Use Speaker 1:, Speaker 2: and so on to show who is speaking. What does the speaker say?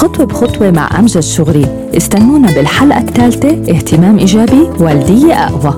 Speaker 1: خطوة بخطوة مع أمجد شغري. استنونا بالحلقة الثالثة اهتمام إيجابي والدية أقوى